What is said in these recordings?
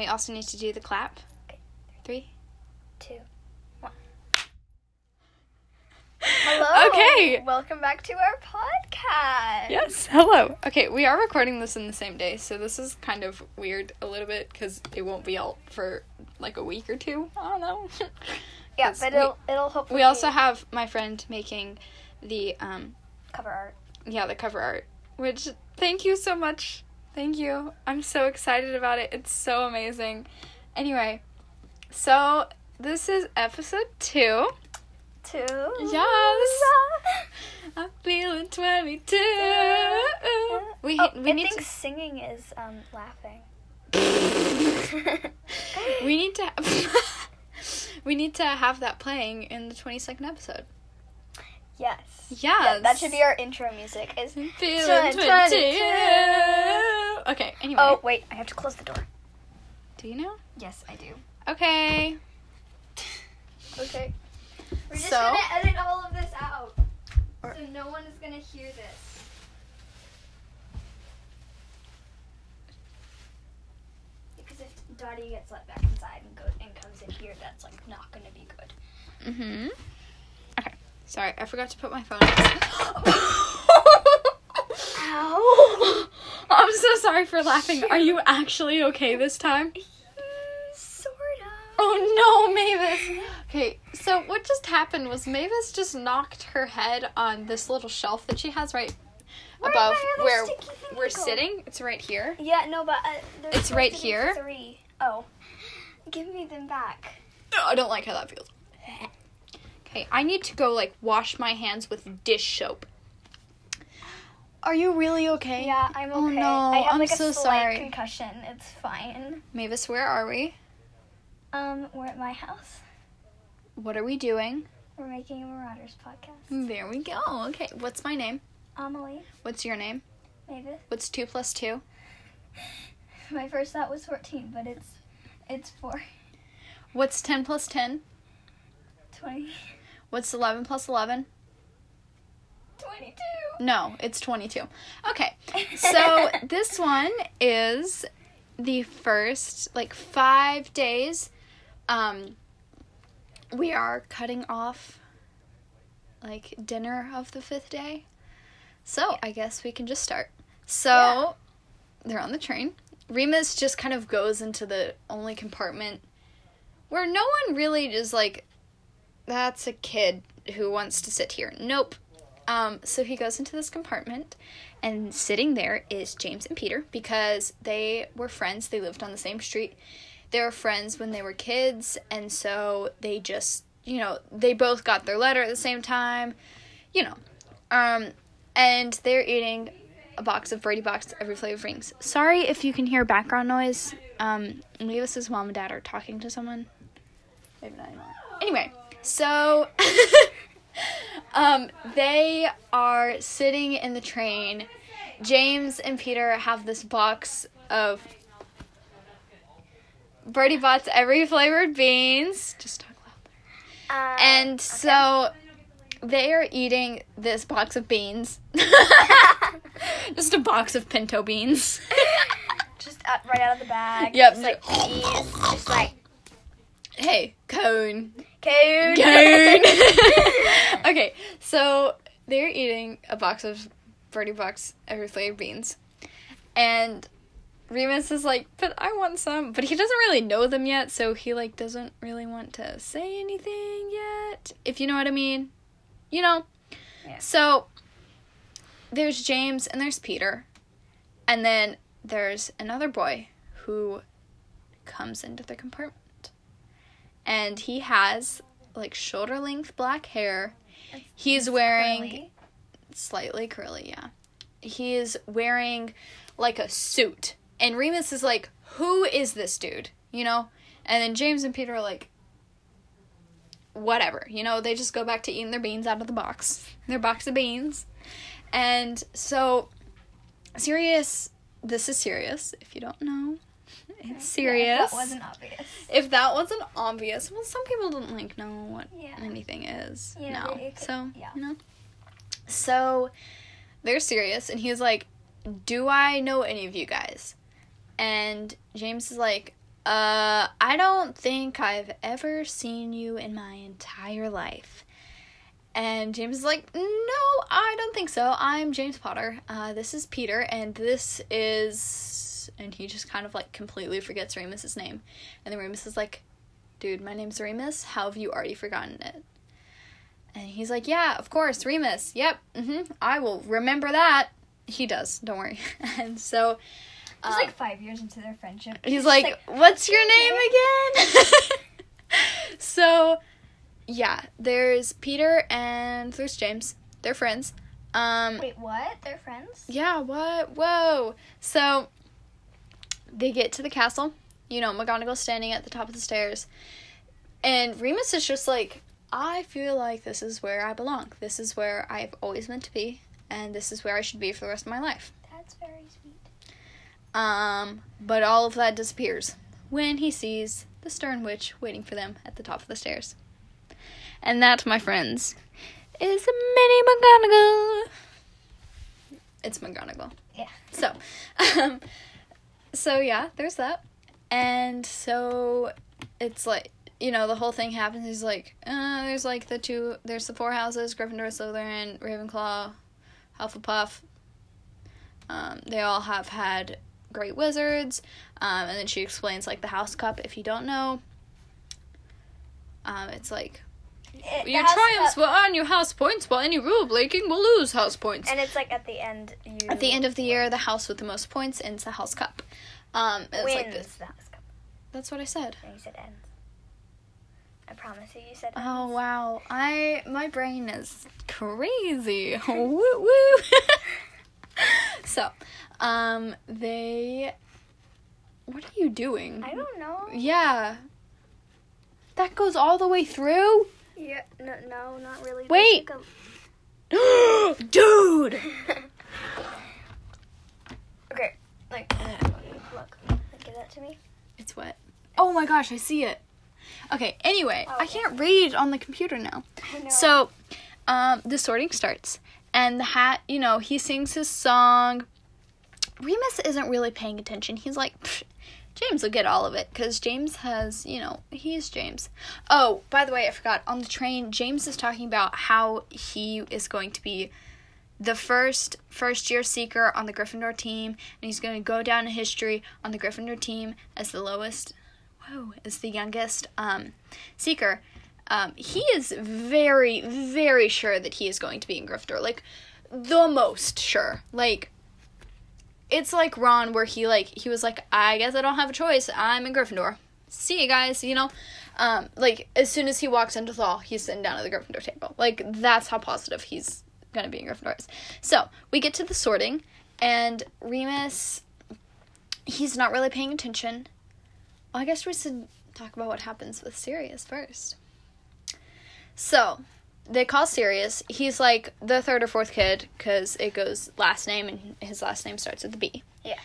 we also need to do the clap. Okay. Three. Two. One. Hello. Okay. Welcome back to our podcast. Yes, hello. Okay, we are recording this in the same day, so this is kind of weird a little bit because it won't be out for like a week or two. I don't know. yeah, but it'll it'll hopefully we also have my friend making the um cover art. yeah the cover art, which thank you so much. Thank you. I'm so excited about it. It's so amazing. Anyway, so this is episode two. Two. Yes. I'm feeling 22. We oh, we I need think to singing is um laughing. we need to we need to have that playing in the 22nd episode. yes. Yeah, that should be our intro music. Is feeling 22. 22. Okay, anyway. oh wait, I have to close the door. Do you know? Yes, I do. Okay. Okay. We're just So- gonna edit all of this out, Or- so no one is gonna hear this. Because if Dottie gets let back inside and and comes in here, that's like not gonna be good. Mhm. Sorry, I forgot to put my phone. Ow! I'm so sorry for laughing. Are you actually okay this time? sort of. Oh no, Mavis. Okay, so what just happened was Mavis just knocked her head on this little shelf that she has right Where'd above where we're sitting. It's right here. Yeah, no, but uh, there's It's right here? Three. Oh, give me them back. Oh, I don't like how that feels. Okay, I need to go like wash my hands with dish soap. Are you really okay? Yeah, I'm okay. Oh, no, I have I'm like so slight sorry. concussion. It's fine. Mavis, where are we? Um, we're at my house. What are we doing? We're making a Marauders podcast. There we go. Okay, what's my name? Amelie, What's your name? Mavis. What's two plus two? My first thought was 14, but it's it's 4. What's ten plus ten? 20. What's eleven plus eleven? 22. No, it's 22. Okay. So this one is the first like 5 days um we are cutting off like dinner of the 5th day. So, I guess we can just start. So, Yeah. they're on the train. Remus just kind of goes into the only compartment where no one really just like that's a kid who wants to sit here. Nope. Um, so he goes into this compartment, and sitting there is James and Peter because they were friends. They lived on the same street. They were friends when they were kids, and so they just, you know, they both got their letter at the same time, you know. Um, and they're eating a box of Bertie Botts every flavor rings. Sorry if you can hear background noise. Um, Mavis's mom and dad are talking to someone. Maybe not anymore. Anyway, so um, they are sitting in the train. James and Peter have this box of Bertie Botts every flavored beans. Just talk loud. Um, And so they are eating this box of beans. Just a box of pinto beans. just out, right out of the bag. Yep. Just like these. Just like, hey, cone. Cone. Cone. okay, so they're eating a box of Bertie Botts every flavored beans. And Remus is like, but I want some. But he doesn't really know them yet, so he like doesn't really want to say anything yet. If you know what I mean. You know? Yeah. So there's James and there's Peter. And then there's another boy who comes into the compartment. And he has like shoulder length black hair. He's wearing Curly. slightly curly, yeah. He is wearing like a suit. And Remus is like, Who is this dude? You know? And then James and Peter are like, Whatever. You know, they just go back to eating their beans out of the box. Their box of beans. And so, Sirius. This is Sirius, if you don't know. It's Sirius. Yeah, if that wasn't obvious. If that wasn't obvious, well, some people don't like know what Yeah. anything is. Yeah, no. could- so, yeah. you know. So, they're Sirius, and he's like, Do I know any of you guys? And James is like, uh, I don't think I've ever seen you in my entire life. And James is like, No, I don't think so. I'm James Potter. Uh, this is Peter, and this is. And he just kind of like completely forgets Remus's name. And then Remus is like, Dude, my name's Remus. How have you already forgotten it? And he's like, Yeah, of course, Remus. Yep, mm-hmm. I will remember that. He does, don't worry. and so. It's um, like five years into their friendship. He's like, "What's your name again?" so, yeah, there's Peter and there's James. They're friends. Um, Wait, what? They're friends? yeah, what? Whoa. So, they get to the castle. You know, McGonagall's standing at the top of the stairs, and Remus is just like, "I feel like this is where I belong. This is where I've always meant to be, and this is where I should be for the rest of my life." That's very sweet. Um, but all of that disappears when he sees the Stern Witch waiting for them at the top of the stairs. And that, my friends, is Minnie McGonagall. It's McGonagall. Yeah. So, um, so yeah, there's that. And so it's like, you know, the whole thing happens. He's like, uh, there's like the two, there's the four houses Gryffindor, Slytherin, Ravenclaw, Hufflepuff. Um, they all have had great wizards. Um, and then she explains like the house cup. If you don't know, um, it's like It- your triumphs cup- will earn you house points, while any rule breaking will lose house points. And it's like at the end, you. At the end of the year, the house with the most points ends the house cup. Um, it's wins like this. the house cup. That's what I said. And you said ends. I promise you, you said Oh wow, I my brain is crazy. woo woo. so, um, they. What are you doing? I don't know. Yeah. That goes all the way through? Yeah, no, no, not really. Wait. Dude! okay, like, look, like, give that to me. It's wet. Oh my gosh, I see it. Okay, anyway, I Okay. can't read on the computer now. I. So, um, the sorting starts, and the hat, you know, he sings his song. Remus isn't really paying attention. He's like, "Pfft, James will get all of it because James has, you know, he's James. Oh, by the way, I forgot. On the train, James is talking about how he is going to be the first first year seeker on the Gryffindor team, and he's going to go down in history on the Gryffindor team as the lowest, whoa, as the youngest um, seeker. Um, he is very, very sure that he is going to be in Gryffindor. Like, the most sure. Like, it's like Ron, where he like he was like, I guess I don't have a choice. I'm in Gryffindor. See you guys. You know, um, like as soon as he walks into the hall, he's sitting down at the Gryffindor table. Like that's how positive he's gonna be in Gryffindor. So we get to the sorting, and Remus, he's not really paying attention. Well, I guess we should talk about what happens with Sirius first. So, they call Sirius. He's like the third or fourth kid because it goes last name and his last name starts with the B. Yeah.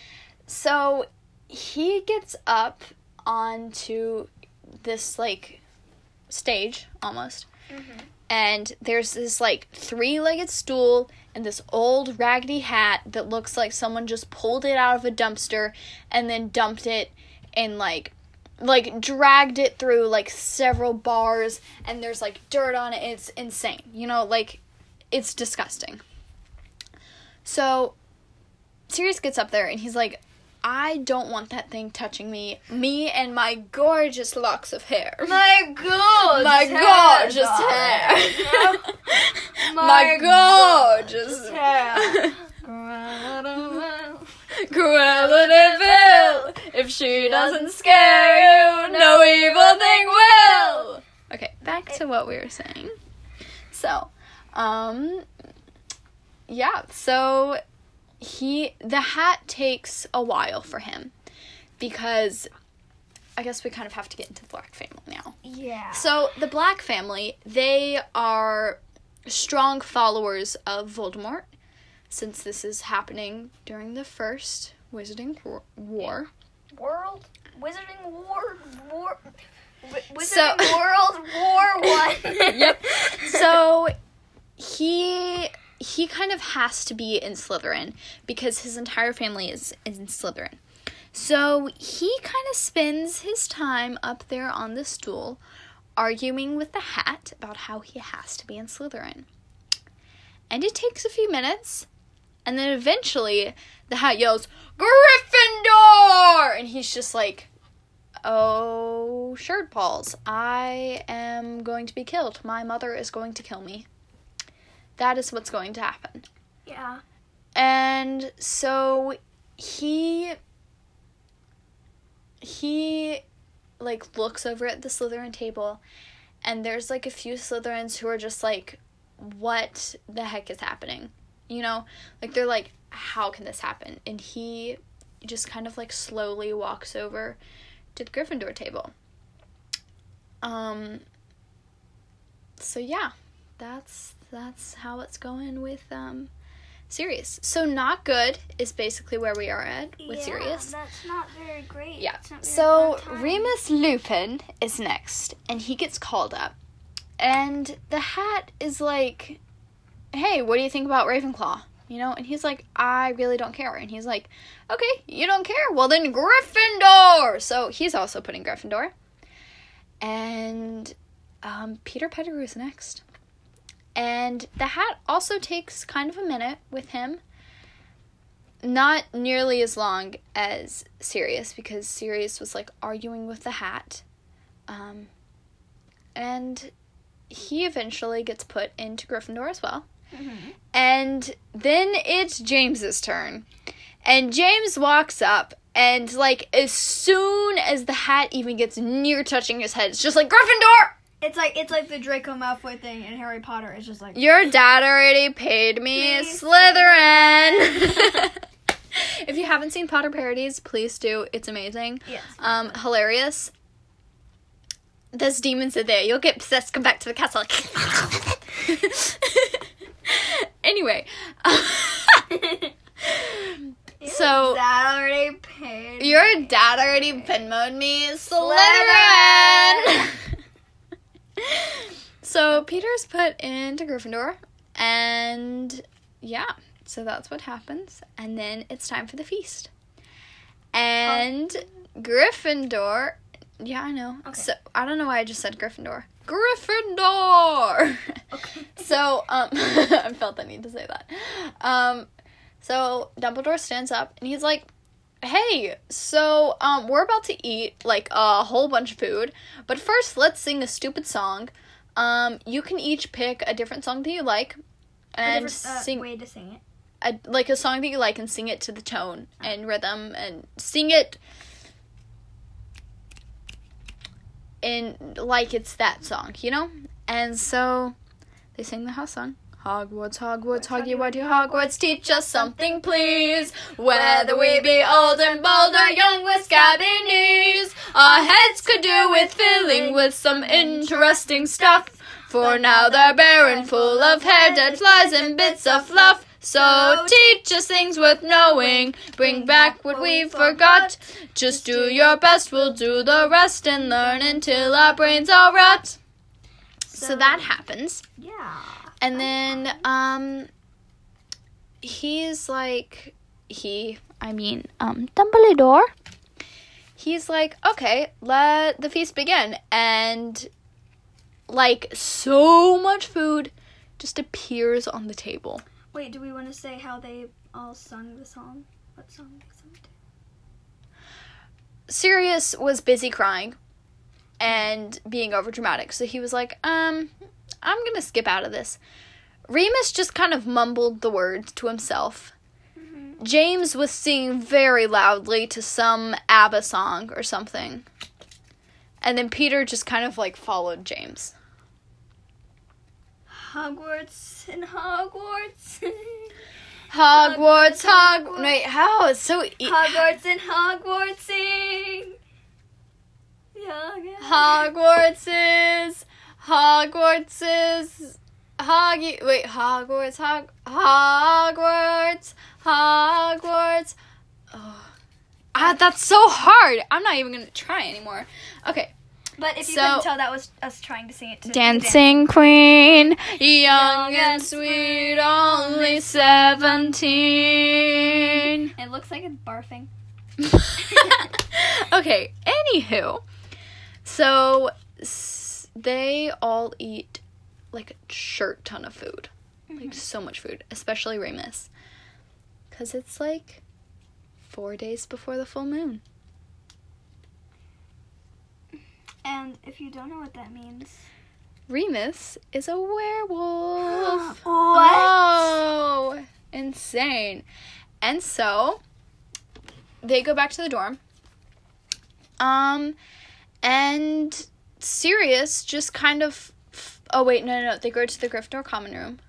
So, he gets up onto this like stage almost. Mm-hmm. And there's this like three legged stool and this old raggedy hat that looks like someone just pulled it out of a dumpster and then dumped it in like like dragged it through like several bars and there's like dirt on it. It's insane. You know, like it's disgusting. So Sirius gets up there and he's like, I don't want that thing touching me. Me and my gorgeous locks of hair. My god! My gorgeous hair. my gorgeous hair. Cruella de Vil. If she doesn't scare you, no evil thing will. Okay, back to what we were saying. So, um, yeah, so he, the hat takes a while for him because I guess we kind of have to get into the Black family now. Yeah. So the Black family, they are strong followers of Voldemort, since this is happening during the first Wizarding War. war. World Wizarding War War Wi- So- Wizarding World War One. yep. So he he kind of has to be in Slytherin because his entire family is in Slytherin. So he kind of spends his time up there on the stool arguing with the hat about how he has to be in Slytherin. And it takes a few minutes, and then eventually the hat yells, Gryffindor! And he's just like, Oh, shirt balls, I am going to be killed. My mother is going to kill me. That is what's going to happen. Yeah. And so he he like looks over at the Slytherin table and there's like a few Slytherins who are just like what the heck is happening? You know? Like they're like how can this happen? And he just kind of like slowly walks over to the Gryffindor table. Um so yeah, that's that's how it's going with um Sirius. So not good is basically where we are at with yeah, Sirius. That's not very great. Yeah. Very So. Remus Lupin is next, and he gets called up. And the hat is like, hey, what do you think about Ravenclaw? You know, and he's like, I really don't care. And he's like, okay, you don't care? Well, then Gryffindor! So he's also putting Gryffindor. And um, Peter Pettigrew is next. And the hat also takes kind of a minute with him. Not nearly as long as Sirius, because Sirius was like arguing with the hat. Um, and he eventually gets put into Gryffindor as well. Mhm. And then it's James's turn. And James walks up and like as soon as the hat even gets near touching his head, it's just like Gryffindor! It's like it's like the Draco Malfoy thing in Harry Potter. It's just like Your dad already paid me Please. Slytherin. if you haven't seen Potter parodies, please do. It's amazing. yes. Um, hilarious. There's demons in there. You'll get possessed. Come back to the castle. anyway, so that already paid. your dad already Venmoed me Slytherin. so Peter's put into Gryffindor, and yeah, so that's what happens, and then it's time for the feast, and Gryffindor. Yeah, I know. Okay. So I don't know why I just said Gryffindor. Gryffindor. Okay. So, um, I felt the need to say that. Um, so Dumbledore stands up and he's like, "Hey, so um, we're about to eat like a whole bunch of food, but first let's sing a stupid song. Um, you can each pick a different song that you like, and uh, sing way to sing it. a, like a song that you like and sing it to the tone and rhythm and sing it in like it's that song, you know? And so they sing the house song. Hogwarts, Hogwarts, Hoggy, Woggy, Hogwarts, teach us something, please. Whether we be old and bold or young with scabby knees, our heads could do with filling with some interesting stuff. For now they're barren, full of hair, dead flies, and bits of fluff. So teach us things worth knowing. Bring back what we forgot. Just do your best, we'll do the rest and learn until our brains all rot. So that happens. Yeah. And then um he's like he I mean um Dumbledore he's like okay let the feast begin and like so much food just appears on the table Wait, do we want to say how they all sung the song? What song to? Sirius was busy crying and being overdramatic so he was like um I'm to skip out of this Remus just kind of mumbled the words to himself James was singing very loudly to some ABBA song or something. And then Peter just kind of like followed James. Hogwarts and Hogwarts. Hogwarts, Hogwarts. Wait, how? It's so. E- Hogwarts and Hogwarts sing. Yeah, Hogwarts is. Hogwarts is. Hoggy. Wait, Hogwarts, Hog. Hogwarts, Hogwarts. Oh. Ah, that's so hard. I'm not even gonna try anymore. Okay. But if you So- couldn't tell, that was us trying to sing it to Dancing Queen, young and sweet, only seventeen. It looks like it's barfing. okay, anywho. So s- they all eat like a shirt ton of food. Like mm-hmm. so much food, especially Remus. Cuz it's like 4 days before the full moon. And if you don't know what that means, Remus is a werewolf. what? Oh, insane. And so they go back to the dorm. Um and Sirius just kind of Oh wait, no no no. They go to the Gryffindor common room.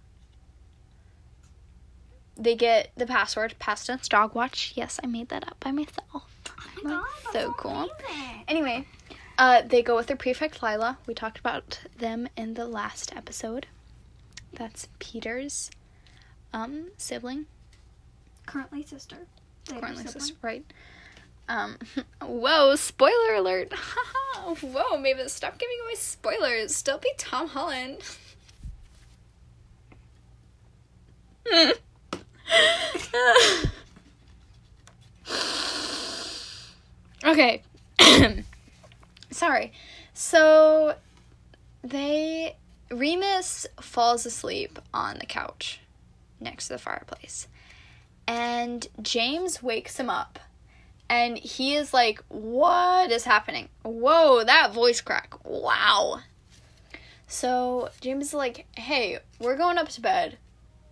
They get the password, past tense dog watch. Yes, I made that up by myself. Oh my God, so cool. amazing. Anyway, uh, they go with their prefect Lila. We talked about them in the last episode. That's Peter's um, sibling, Currently sister. Later currently sibling. sister, right? Um, whoa! Spoiler alert! whoa, Mavis, stop giving away spoilers. Don't be Tom Holland. okay. Sorry. So they Remus falls asleep on the couch next to the fireplace. And James wakes him up. And he is like, What is happening? Whoa, that voice crack. Wow. So James is like, Hey, we're going up to bed.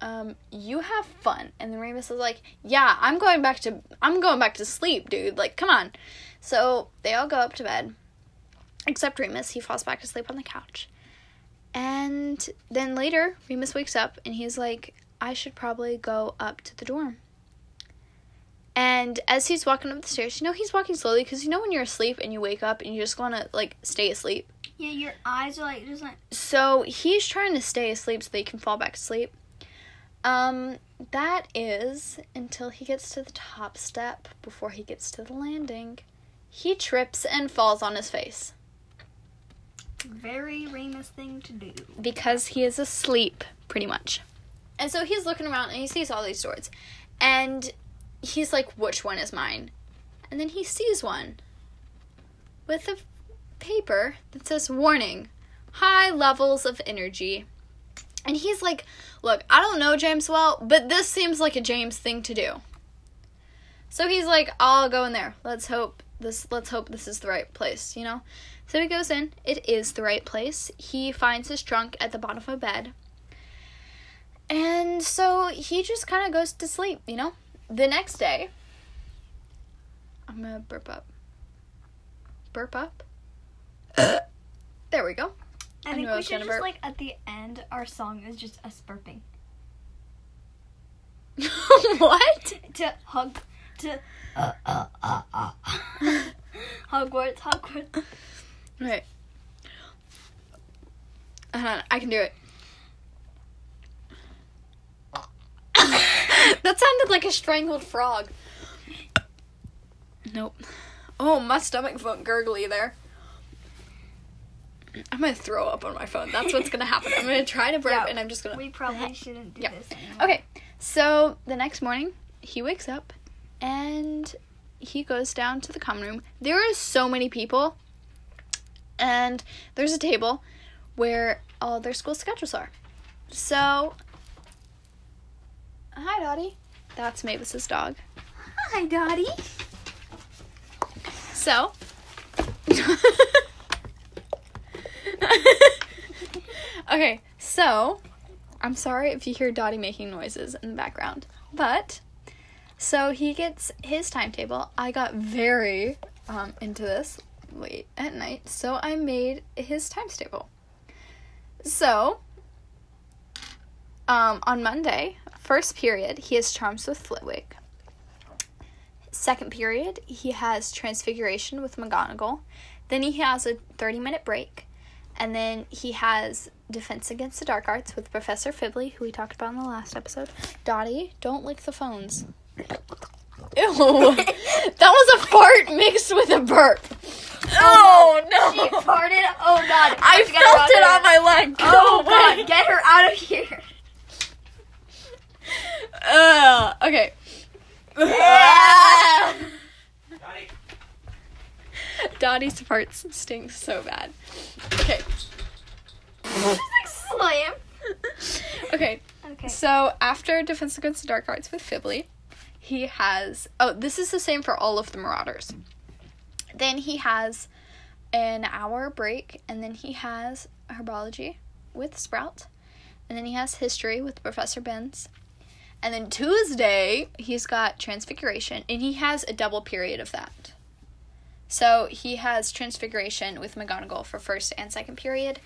Um, you have fun. And then Remus is like, Yeah, I'm going back to I'm going back to sleep, dude. Like, come on. So they all go up to bed. Except Remus, he falls back asleep on the couch. And then later, Remus wakes up and he's like, I should probably go up to the dorm. And as he's walking up the stairs, you know, he's walking slowly because you know when you're asleep and you wake up and you just want to, like, stay asleep. Yeah, your eyes are like just like So he's trying to stay asleep so that he can fall back asleep. Um, that is until he gets to the top step before he gets to the landing. He trips and falls on his face very Remus thing to do. because he is asleep, pretty much. And so he's looking around and he sees all these swords. And he's like, which one is mine? And then he sees one with a paper that says, warning, high levels of energy. And he's like, look, I don't know James well, but this seems like a James thing to do. So he's like, I'll go in there. Let's hope this let's hope this is the right place, you know? So he goes in. It is the right place. He finds his trunk at the bottom of a bed. And so he just kind of goes to sleep, you know? The next day, I'm gonna burp up. Burp up. there we go. I, I think knew I we should gonna just burp. like at the end our song is just us burping. what? To hug to uh uh uh uh Hogwarts, Hogwarts. Right. Hold on, I can do it. that sounded like a strangled frog. Nope. Oh, my stomach felt gurgly there. I'm gonna throw up on my phone. That's what's gonna happen. I'm gonna try to burp Yeah, and I'm just gonna. We probably shouldn't do Yeah. this anymore. Okay, so the next morning, he wakes up and he goes down to the common room. There are so many people, and there's a table where all their school schedules are. So, hi, Dottie. That's Mavis's dog. Hi, Dottie. So, okay, so I'm sorry if you hear Dottie making noises in the background, but so he gets his timetable. I got very um, into this late at night, so I made his times table. So, um, on Monday, first period, he has charms with Flitwick. Second period, he has Transfiguration with McGonagall. Then he has a 30 minute break. And then he has Defense Against the Dark Arts with Professor Fibley, who we talked about in the last episode. Dottie, don't lick the phones. Ew. that was a fart mixed with a burp. Oh, She no. She farted. Oh God! I have to get felt it of on my leg. Go Oh away. God! Get her out of here. Uh, okay. Dottie's farts stink so bad. Okay. Just like slam. Okay. Okay. So after Defense Against the Dark Arts with Fibly, he has oh, this is the same for all of the Marauders. Then he has an hour break, and then he has herbology with Sprout, and then he has history with Professor Binns. And then Tuesday, he's got transfiguration, and he has a double period of that. So he has transfiguration with McGonagall for first and second period,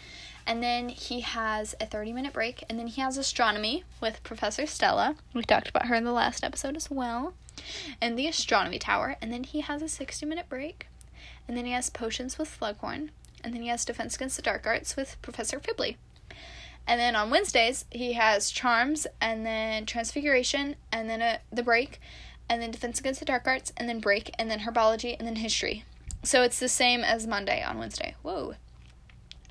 and then he has a 30 minute break, and then he has astronomy with Professor Stella. We talked about her in the last episode as well, and the astronomy tower, and then he has a 60 minute break, and then he has potions with Slughorn, and then he has defense against the dark arts with Professor Fibly. And then on Wednesdays, he has charms, and then transfiguration, and then a, the break, and then defense against the dark arts, and then break, and then herbology, and then history. So it's the same as Monday on Wednesday. Whoa.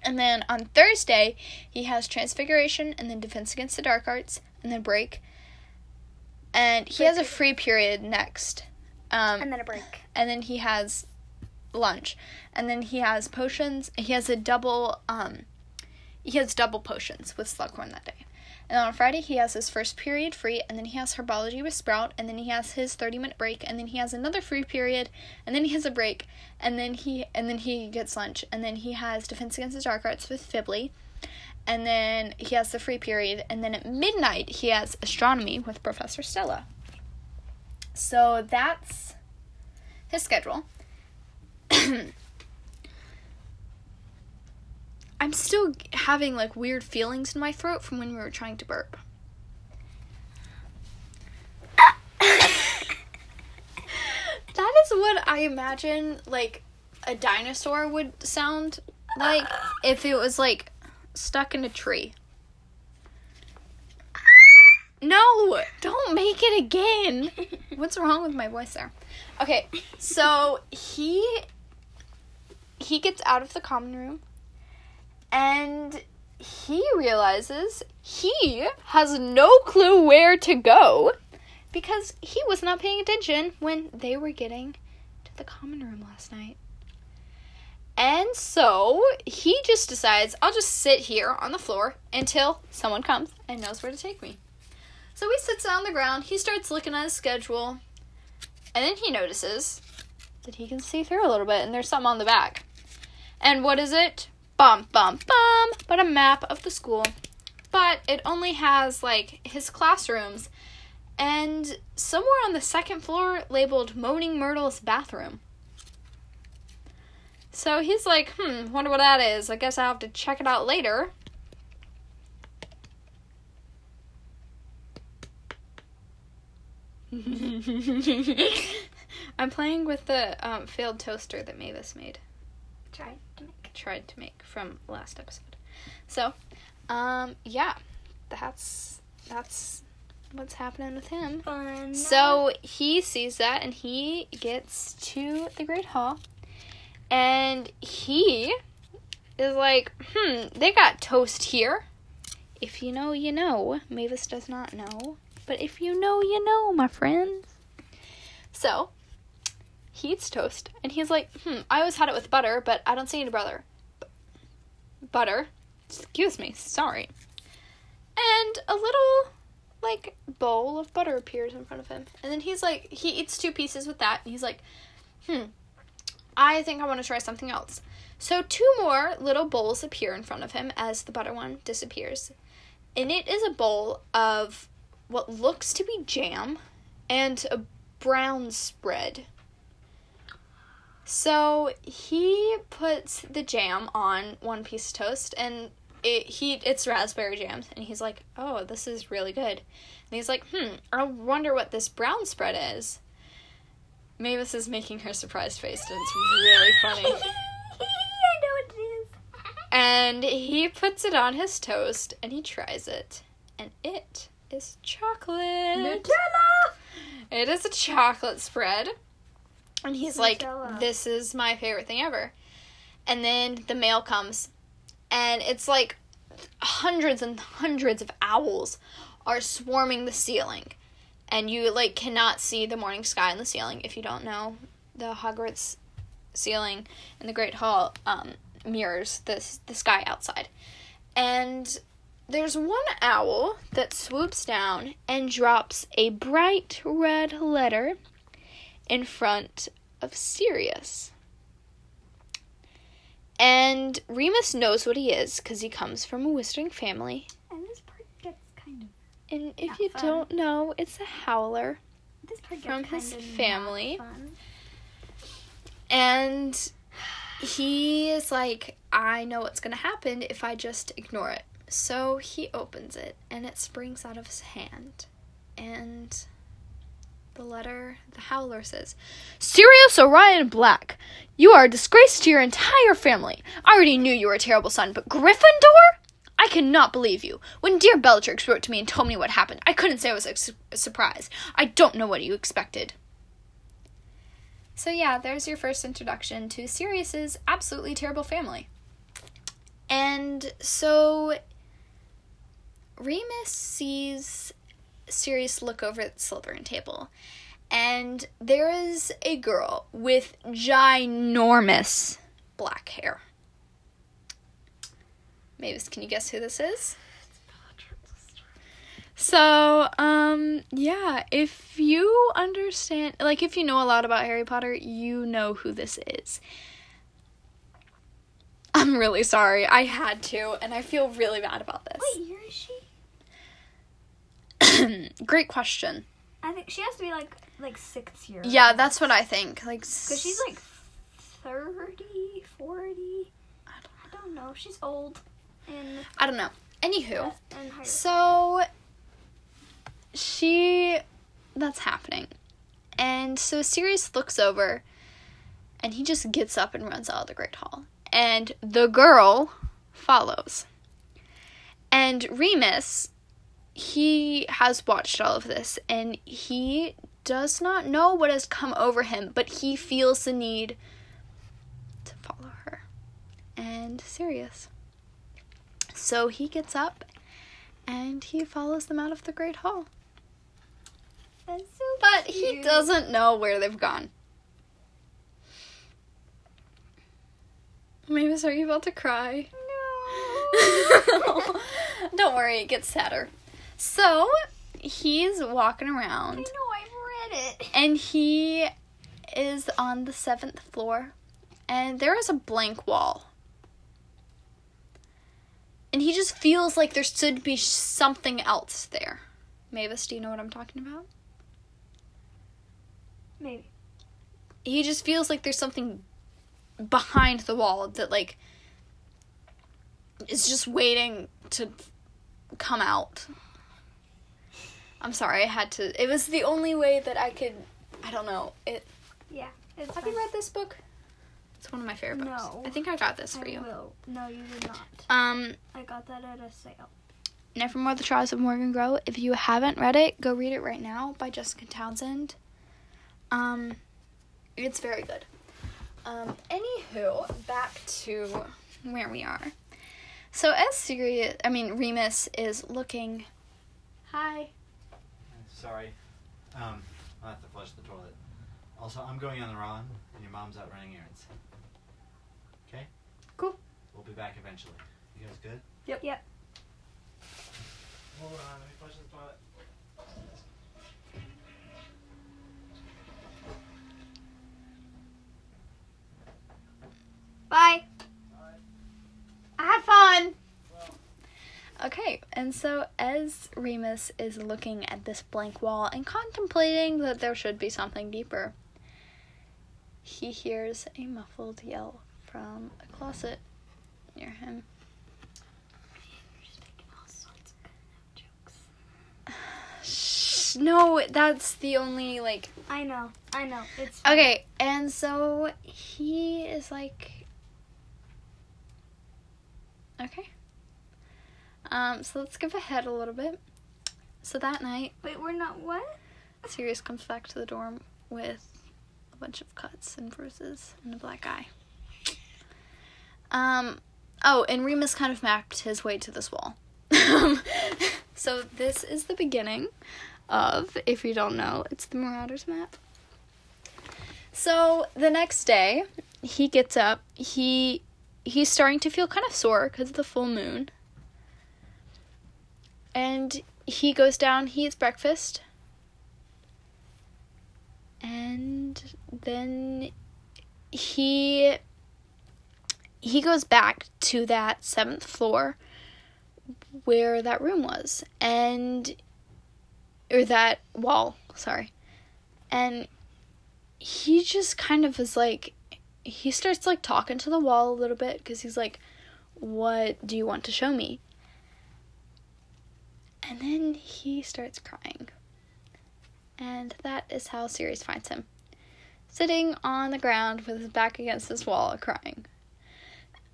And then on Thursday, he has Transfiguration and then Defense Against the Dark Arts and then Break. And he has a free period next. Um, And then a break. and then he has lunch. And then he has potions. He has a double um he has double potions with Slughorn that day. And on Friday he has his first period free and then he has herbology with Sprout and then he has his 30 minute break and then he has another free period and then he has a break and then he and then he gets lunch and then he has defense against the dark arts with Fibly and then he has the free period and then at midnight he has astronomy with Professor Stella. So that's his schedule. I'm still having like weird feelings in my throat from when we were trying to burp. that is what I imagine like a dinosaur would sound like if it was like stuck in a tree. No, don't make it again. What's wrong with my voice there? Okay, so he he gets out of the common room and he realizes he has no clue where to go because he was not paying attention when they were getting to the common room last night. And so he just decides, I'll just sit here on the floor until someone comes and knows where to take me. So he sits on the ground, he starts looking at his schedule, and then he notices that he can see through a little bit and there's something on the back. And what is it? Bum, bum, bum, but a map of the school. But it only has like his classrooms and somewhere on the second floor labeled Moaning Myrtle's bathroom. So he's like, hmm, wonder what that is. I guess I'll have to check it out later. I'm playing with the um, failed toaster that Mavis made Try to make. Tried to make from last episode. So, um, yeah, that's that's what's happening with him. Fun. So he sees that and he gets to the Great Hall, and he is like, hmm, they got toast here. If you know, you know. Mavis does not know, but if you know, you know, my friends. So he eats toast, and he's like, hmm, I always had it with butter, but I don't see any butter. Butter. Excuse me, sorry. And a little, like, bowl of butter appears in front of him. And then he's like, he eats two pieces with that, and he's like, hmm, I think I want to try something else. So two more little bowls appear in front of him as the butter one disappears. And it is a bowl of what looks to be jam and a brown spread. So he puts the jam on one piece of toast and it he it's raspberry jam and he's like, "Oh, this is really good." And he's like, "Hmm, I wonder what this brown spread is." Mavis is making her surprised face and it's really funny. I know what it is. And he puts it on his toast and he tries it. And it is chocolate. Nutella. It is a chocolate spread. And he's like, this is my favorite thing ever. And then the mail comes. And it's like hundreds and hundreds of owls are swarming the ceiling. And you like cannot see the morning sky in the ceiling if you don't know the Hogwarts ceiling in the Great Hall um, mirrors this the sky outside, and there's one owl that swoops down and drops a bright red letter in front of Sirius. And Remus knows what he is because he comes from a whistling family. And this part gets kind of. And if you fun. don't know, it's a howler. This part gets From kind his of family. fun. And he is like, I know what's going to happen if I just ignore it. So he opens it, and it springs out of his hand. And the letter, the howler says, Sirius Orion Black, you are a disgrace to your entire family. I already knew you were a terrible son, but Gryffindor? I cannot believe you. When dear Bellatrix wrote to me and told me what happened, I couldn't say I was su- a surprise. I don't know what you expected. So yeah, there's your first introduction to Sirius's absolutely terrible family. And so Remus sees Sirius look over at the Slytherin table, and there is a girl with ginormous black hair. Mavis, can you guess who this is? So, um, yeah, if you understand, like, if you know a lot about Harry Potter, you know who this is. I'm really sorry. I had to, and I feel really bad about this. Great question. I think she has to be like like six years. Yeah, that's what I think. Like, Because she's like 30, 40. I don't know. She's old. And, I don't know. Anywho, and so she, that's happening, and so Sirius looks over, and he just gets up and runs out of the Great Hall, and the girl follows, and Remus, he has watched all of this, and he does not know what has come over him, but he feels the need to follow her, and Sirius. So he gets up and he follows them out of the Great Hall. So But he doesn't know where they've gone. Mavis, are you about to cry? No. Don't worry, it gets sadder. So he's walking I around know, I've read it. and he is on the seventh floor and there is a blank wall. And he just feels like there should be something else there. Mavis, do you know what I'm talking about? Maybe. he just feels like there's something behind the wall that like is just waiting to come out. I'm sorry, I had to. It was the only way that I could. I don't know. It. Yeah. It's Have fine. you read this book? It's one of my favorite books. No. I think I got this for I you. will. No, you did not. Um, I got that at a sale. Nevermore: The Trials of Morrigan Crow. If you haven't read it, go read it right now by Jessica Townsend. Um, it's very good. Um, anywho, back to where we are. So as Sirius, I mean Remus is looking. Hi. Sorry. Um, I'll have to flush the toilet. Also, I'm going on the run, and your mom's out running errands. Okay? Cool. We'll be back eventually. You guys good? Yep. Yep. Hold on, let me flush the toilet. Bye. Have fun. Okay, and so as Remus is looking at this blank wall and contemplating that there should be something deeper, he hears a muffled yell from a closet near him. You're just making all sorts of jokes. Shh, no, that's the only like I know. I know. It's fine. Okay, and so he is like Okay. Um, so let's skip ahead a little bit. So that night, Wait, we're not what? Sirius comes back to the dorm with a bunch of cuts and bruises and a black eye. Um, oh, and Remus kind of mapped his way to this wall. so this is the beginning of, if you don't know, it's the Marauders map. So the next day, he gets up. He he's starting to feel kind of sore because of the full moon. And he goes down, he eats breakfast. And then he he goes back to that seventh floor where that room was and or that wall sorry and he just kind of is like he starts like talking to the wall a little bit because he's like what do you want to show me and then he starts crying. And that is how sirius finds him sitting on the ground with his back against this wall crying.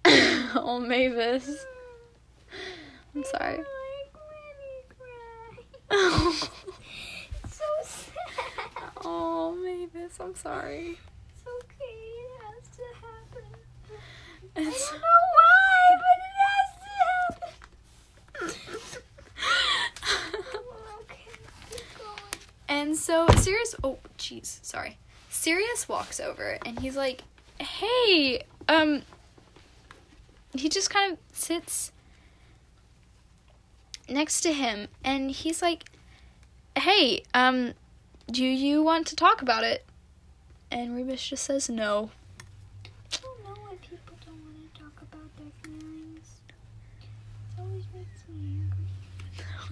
Oh mavis. I'm sorry. It's so sad. oh mavis i'm sorry. It's okay. It has to happen. I don't know why, but it has to happen. okay, keep going. And so Sirius, oh jeez, sorry. Sirius walks over and he's like, "Hey, um." He just kind of sits next to him and he's like, "Hey, um, do you want to talk about it?" And Remus just says no. I don't know why people don't want to talk about their feelings. It always makes me angry.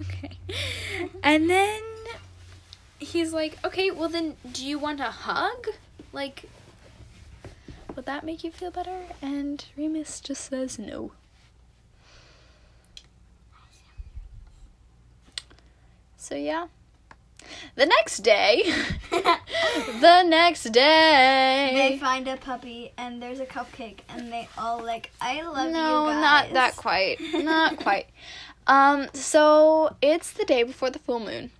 Okay. And then he's like, "Okay, well then, do you want a hug? Like, would that make you feel better?" And Remus just says no. So yeah. The next day, the next day, They find a puppy and there's a cupcake and they all like, I love you no, not that quite. Not quite. Um, so it's the day before the full moon.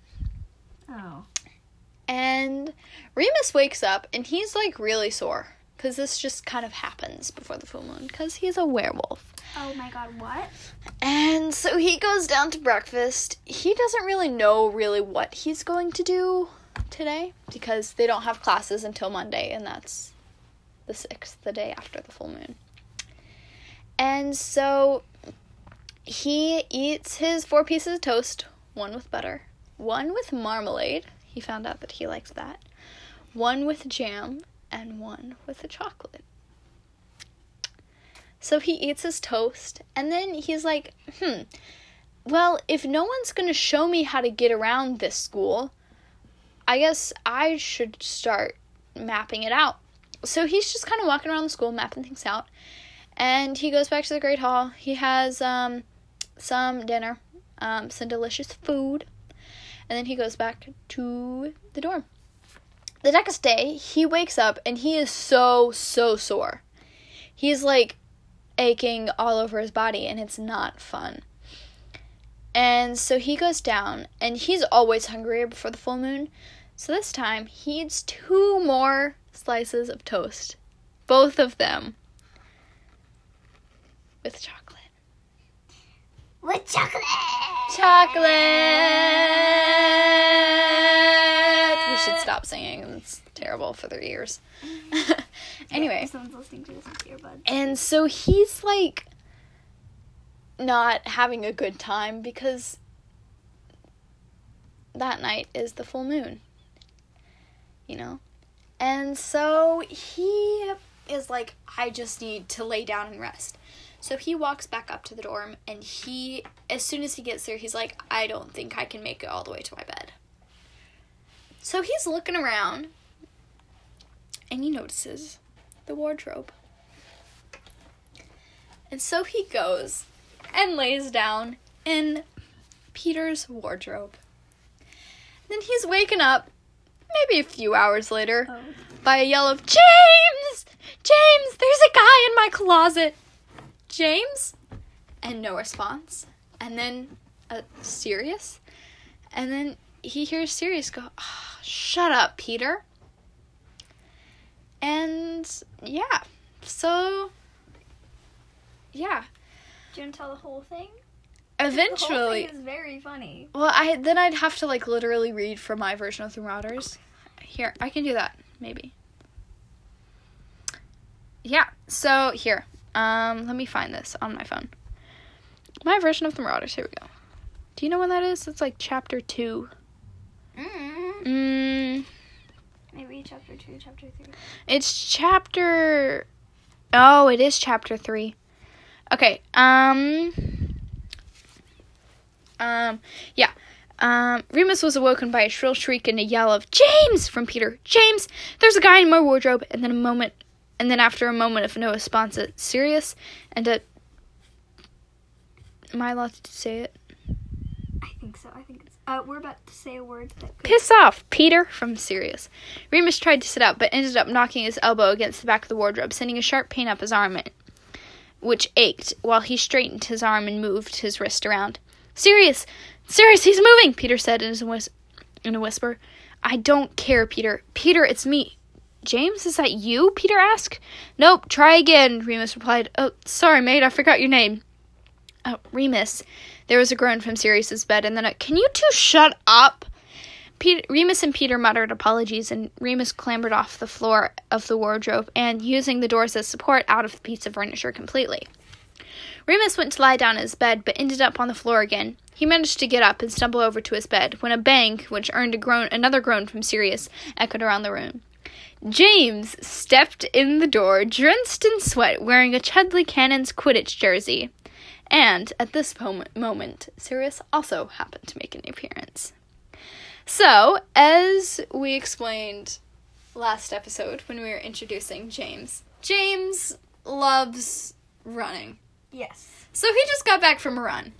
Oh. And Remus wakes up and he's like really sore because this just kind of happens before the full moon because he's a werewolf. Oh my god, what? And so he goes down to breakfast. He doesn't really know really what he's going to do today because they don't have classes until Monday and that's the 6th, the day after the full moon. And so he eats his four pieces of toast, one with butter, one with marmalade. He found out that he likes that. One with jam and one with a chocolate. So he eats his toast, and then he's like, hmm, well, if no one's going to show me how to get around this school, I guess I should start mapping it out. So he's just kind of walking around the school, mapping things out, and he goes back to the Great Hall. He has um, some dinner, um, some delicious food, and then he goes back to the dorm. The next day, he wakes up and he is so, so sore. He's like aching all over his body and it's not fun. And so he goes down and he's always hungrier before the full moon. So this time he eats two more slices of toast. Both of them with chocolate. With chocolate! Chocolate! We should stop singing. It's terrible for their ears. anyway. If someone's listening to this with earbuds. And so he's like not having a good time because that night is the full moon. You know? And so he is like, I just need to lay down and rest. So he walks back up to the dorm and he, as soon as he gets there, he's like, I don't think I can make it all the way to my bed. So he's looking around and he notices the wardrobe. And so he goes and lays down in Peter's wardrobe. Then he's waken up, maybe a few hours later, Oh. by a yell of James! James, there's a guy in my closet! James? And no response. And then uh, Sirius? And then he hears Sirius go, "Ah, Shut up, Peter. And yeah, so yeah, Do you want to tell the whole thing? The whole eventually. thing is very funny. Well, I then I'd have to like literally read from my version of the Marauders. Here, I can do that maybe. yeah. So here, um, let me find this on my phone. My version of the Marauders. Here we go. Do you know when that is? It's like chapter two. Mm. Mm, Maybe chapter two, chapter three. it's chapter. Oh, it is chapter three. Okay. Um. Um. Yeah. Um, Remus was awoken by a shrill shriek and a yell of "James!" from Peter. James, there's a guy in my wardrobe. And then a moment, and then after a moment of no response, a serious and a. Am I allowed to say it? I think so. I think it's. Uh, we're about to say a word that. Could, Piss off, Peter, from Sirius. Remus tried to sit up, but ended up knocking his elbow against the back of the wardrobe, sending a sharp pain up his arm, which ached while he straightened his arm and moved his wrist around. Sirius! Sirius, he's moving! Peter said in, his whis- in a whisper. I don't care, Peter. Peter, it's me. James, is that you? Peter asked. Nope, try again, Remus replied. Oh, sorry, mate, I forgot your name. Oh, Remus. There was a groan from Sirius's bed, and then a, Can you two shut up? Pete, Remus and Peter muttered apologies, and Remus clambered off the floor of the wardrobe and, using the doors as support, out of the piece of furniture completely. Remus went to lie down in his bed, but ended up on the floor again. He managed to get up and stumble over to his bed when a bang, which earned a groan, another groan from Sirius, echoed around the room. James stepped in the door, drenched in sweat, wearing a Chudley Cannon's Quidditch jersey. And at this pom- moment, Sirius also happened to make an appearance. So, as we explained last episode when we were introducing James, James loves running. yes. So he just got back from a run.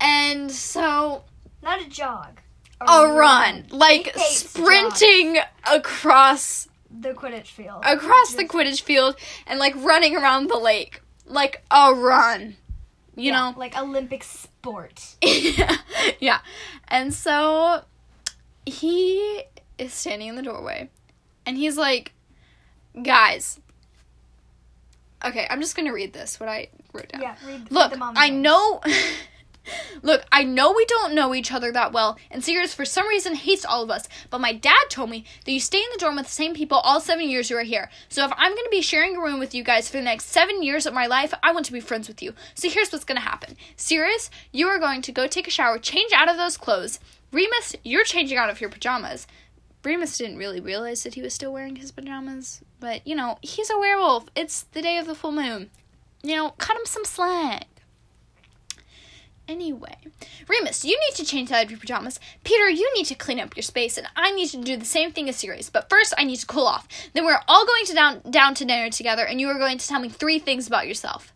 And so Not a jog. a run, like He hates sprinting across The Quidditch field. across the Quidditch field and like running around the lake. Like a run. You Yeah, know? like Olympic sport. yeah. yeah. And so he is standing in the doorway and he's like, guys. Okay, I'm just going to read this, what I wrote down. Yeah, read, read Look, the mom I know. Look, I know we don't know each other that well, and Sirius for some reason hates all of us. But my dad told me that you stay in the dorm with the same people all seven years you are here. So if I'm going to be sharing a room with you guys for the next seven years of my life, I want to be friends with you. So here's what's going to happen: Sirius, you are going to go take a shower, change out of those clothes. Remus, you're changing out of your pajamas. Remus didn't really realize that he was still wearing his pajamas, but you know he's a werewolf. It's the day of the full moon. You know, cut him some slack. Anyway, Remus, you need to change out of your pajamas. Peter, you need to clean up your space, and I need to do the same thing as Sirius. But first, I need to cool off. Then we're all going to down down to dinner together, and you are going to tell me three things about yourself.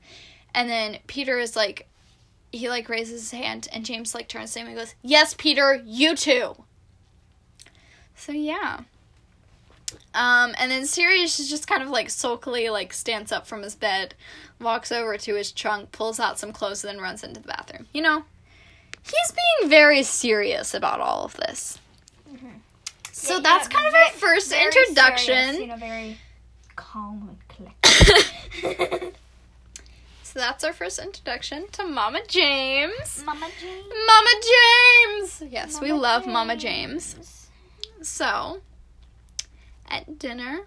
And then Peter is like, he like raises his hand, and James like turns to him and goes, "Yes, Peter, you too." So yeah. Um, and then Sirius is just kind of like sulkily like stands up from his bed, walks over to his trunk, pulls out some clothes, and then runs into the bathroom. You know, he's being very serious about all of this. So Yeah, that's yeah, kind of very- our first introduction. serious, you know, very calm and collected. So that's our first introduction to Mama James. Mama Jane. Mama James! Yes, we Mama love Mama James. So, at dinner,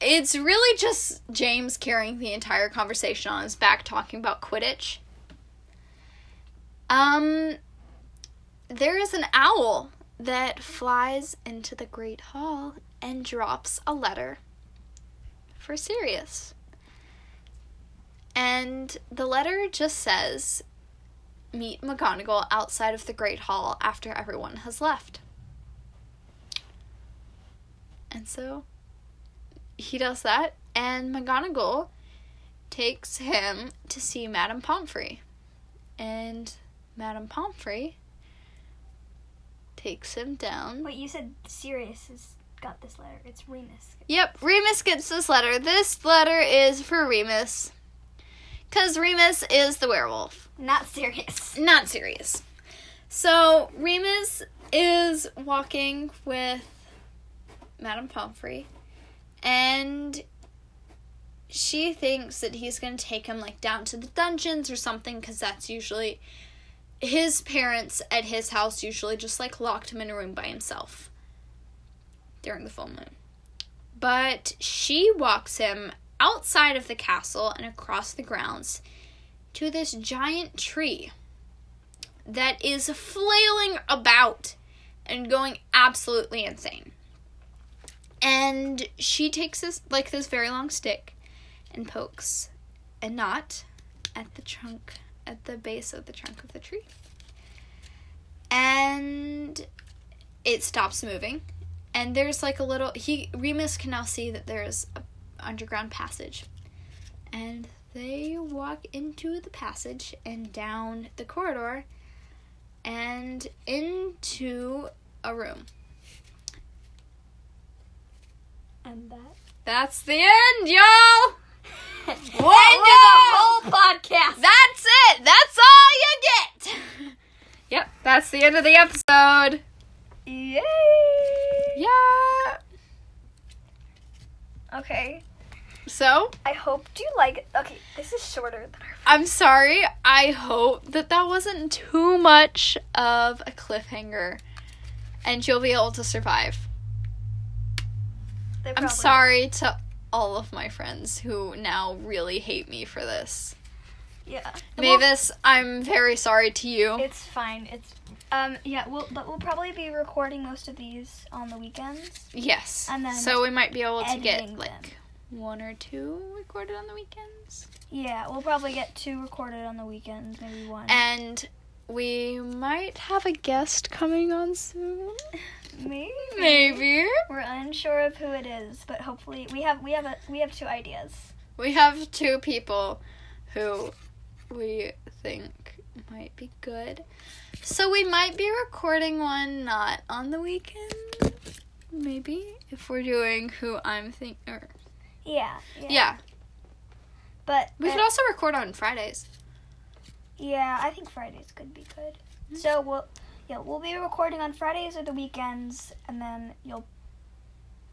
it's really just James carrying the entire conversation on his back talking about Quidditch. Um, there is an owl that flies into the Great Hall and drops a letter for Sirius. And the letter just says, Meet McGonagall outside of the Great Hall after everyone has left. And so he does that, and McGonagall takes him to see Madame Pomfrey. And Madame Pomfrey takes him down. Wait, you said Sirius has got this letter. It's Remus. Yep, Remus gets this letter. This letter is for Remus. Because Remus is the werewolf. Not Sirius. Not serious. So Remus is walking with Madame Pomfrey, and she thinks that he's gonna take him like down to the dungeons or something, because that's usually his parents at his house usually just like locked him in a room by himself during the full moon. But she walks him outside of the castle and across the grounds to this giant tree that is flailing about and going absolutely insane. And she takes this like this very long stick and pokes a knot at the trunk at the base of the trunk of the tree. And it stops moving. And there's like a little he Remus can now see that there's a underground passage. And they walk into the passage and down the corridor and into a room. And that. That's the end, y'all. End of the whole podcast. That's it. That's all you get. yep, that's the end of the episode. Yay! Yeah. Okay. So, I hope do you like it? Okay, this is shorter than our. I'm sorry. I hope that that wasn't too much of a cliffhanger and you'll be able to survive. I'm sorry to all of my friends who now really hate me for this. Yeah. Well, Mavis, I'm very sorry to you. it's fine. It's um yeah. We'll but we'll probably be recording most of these on the weekends. Yes. And then so we might be able to get editing like one or two recorded on the weekends. Yeah, we'll probably get two recorded on the weekends, maybe one. And we might have a guest coming on soon. maybe. Maybe. We're unsure of who it is, but hopefully we have we have a we have two ideas. We have two people who we think might be good. So we might be recording one not on the weekend. Maybe if we're doing who I'm think or Yeah. Yeah. yeah. But We uh, could also record on Fridays. Yeah, I think Fridays could be good. So we'll yeah, we'll be recording on Fridays or the weekends and then you'll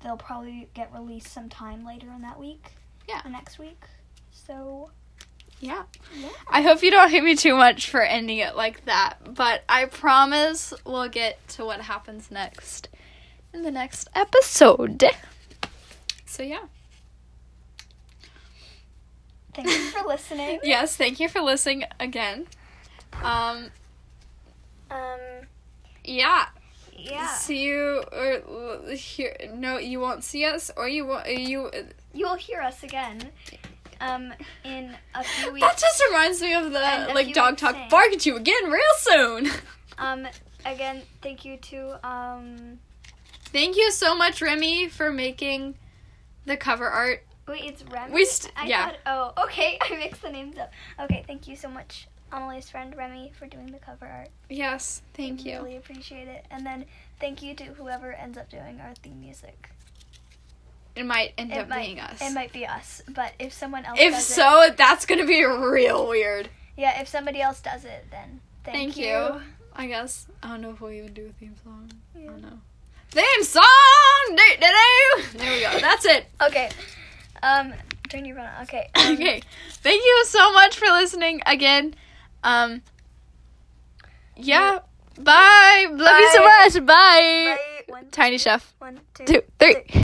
they'll probably get released sometime later in that week. Yeah. Or next week. So Yeah. Yeah. I hope you don't hate me too much for ending it like that, but I promise we'll get to what happens next in the next episode. So yeah. thank you for listening. Yes, thank you for listening again. Um Um yeah. yeah. See you or here no, you won't see us or you won't you You'll hear us again. Um in a few weeks. That just reminds me of the like dog talk saying- bark at you again real soon. Um again, thank you to um Thank you so much Remy for making the cover art. wait, it's Remy. We st- I yeah. thought oh, okay, I mixed the names up. Okay, thank you so much, Amelie's friend Remy, for doing the cover art. Yes, thank you. Really appreciate it. And then thank you to whoever ends up doing our theme music. It might end It up might, being us. It might be us, but if someone else if does it, so, that's gonna be real weird. yeah, if somebody else does it, then thank, Thank you. you. I guess I don't know if we'll even do a theme song. I don't know. Theme song. There we go. That's it. Okay. Um, turn your phone on. Okay. um, okay. Thank you so much for listening again. Um. Yeah. Bye. Love you so much. Bye. Bye. One, Tiny chef. one, two, Two, three.